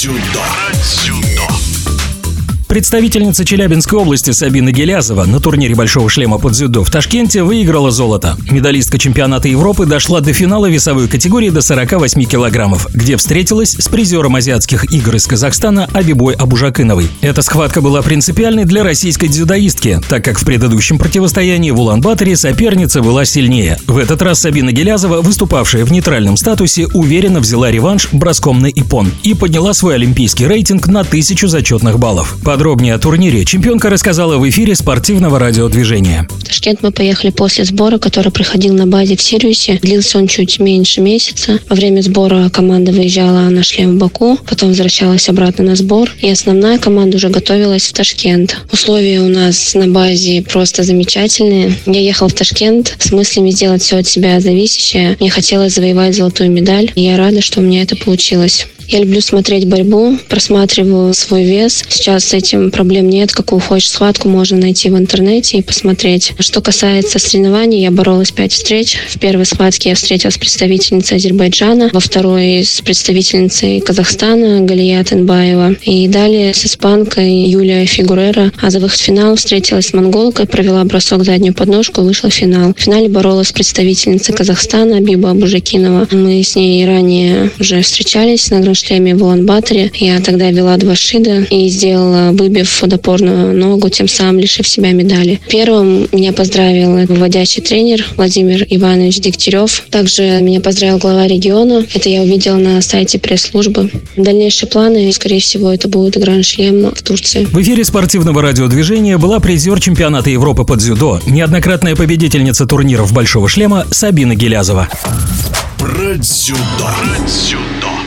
Дзюдо. Дзюдо. Представительница Челябинской области Сабина Гелязова на турнире «Большого шлема» под дзюдо в Ташкенте выиграла золото. Медалистка чемпионата Европы дошла до финала весовой категории до 48 килограммов, где встретилась с призером азиатских игр из Казахстана Абибой Абужакыновой. Эта схватка была принципиальной для российской дзюдоистки, так как в предыдущем противостоянии в Улан-Баторе соперница была сильнее. В этот раз Сабина Гелязова, выступавшая в нейтральном статусе, уверенно взяла реванш броском на ипон и подняла свой олимпийский рейтинг на тысячу зачетных баллов. Подробнее о турнире чемпионка рассказала в эфире спортивного радиодвижения. В Ташкент мы поехали после сбора, который проходил на базе в Сириусе. Длился он чуть меньше месяца. Во время сбора команда выезжала на шлем в Баку, потом возвращалась обратно на сбор. И основная команда уже готовилась в Ташкент. Условия у нас на базе просто замечательные. Я ехала в Ташкент с мыслями сделать все от себя зависящее. Мне хотелось завоевать золотую медаль. Я рада, что у меня это получилось. Я люблю смотреть борьбу, просматриваю свой вес. Сейчас с этим проблем нет. Какую хочешь схватку можно найти в интернете и посмотреть. Что касается соревнований, я боролась пять встреч. В первой схватке я встретилась с представительницей Азербайджана, во второй с представительницей Казахстана Галият Инбаева. И далее с испанкой Юлия Фигурера. А за выход в финал встретилась с монголкой, провела бросок заднюю подножку, вышла в финал. В финале боролась с представительницей Казахстана Биба Абужакинова. Мы с ней ранее уже встречались на гран шлеме в Улан-Баторе. Я тогда вела два шида и сделала, выбив водопорную ногу, тем самым лишив себя медали. Первым меня поздравил выводящий тренер Владимир Иванович Дегтярев. Также меня поздравил глава региона. Это я увидела на сайте пресс-службы. Дальнейшие планы, скорее всего, это будет гранд-шлем в Турции. В эфире спортивного радиодвижения была призер чемпионата Европы по дзюдо, неоднократная победительница турниров «Большого шлема» Сабина Гелязова. Про дзюдо. Про дзюдо.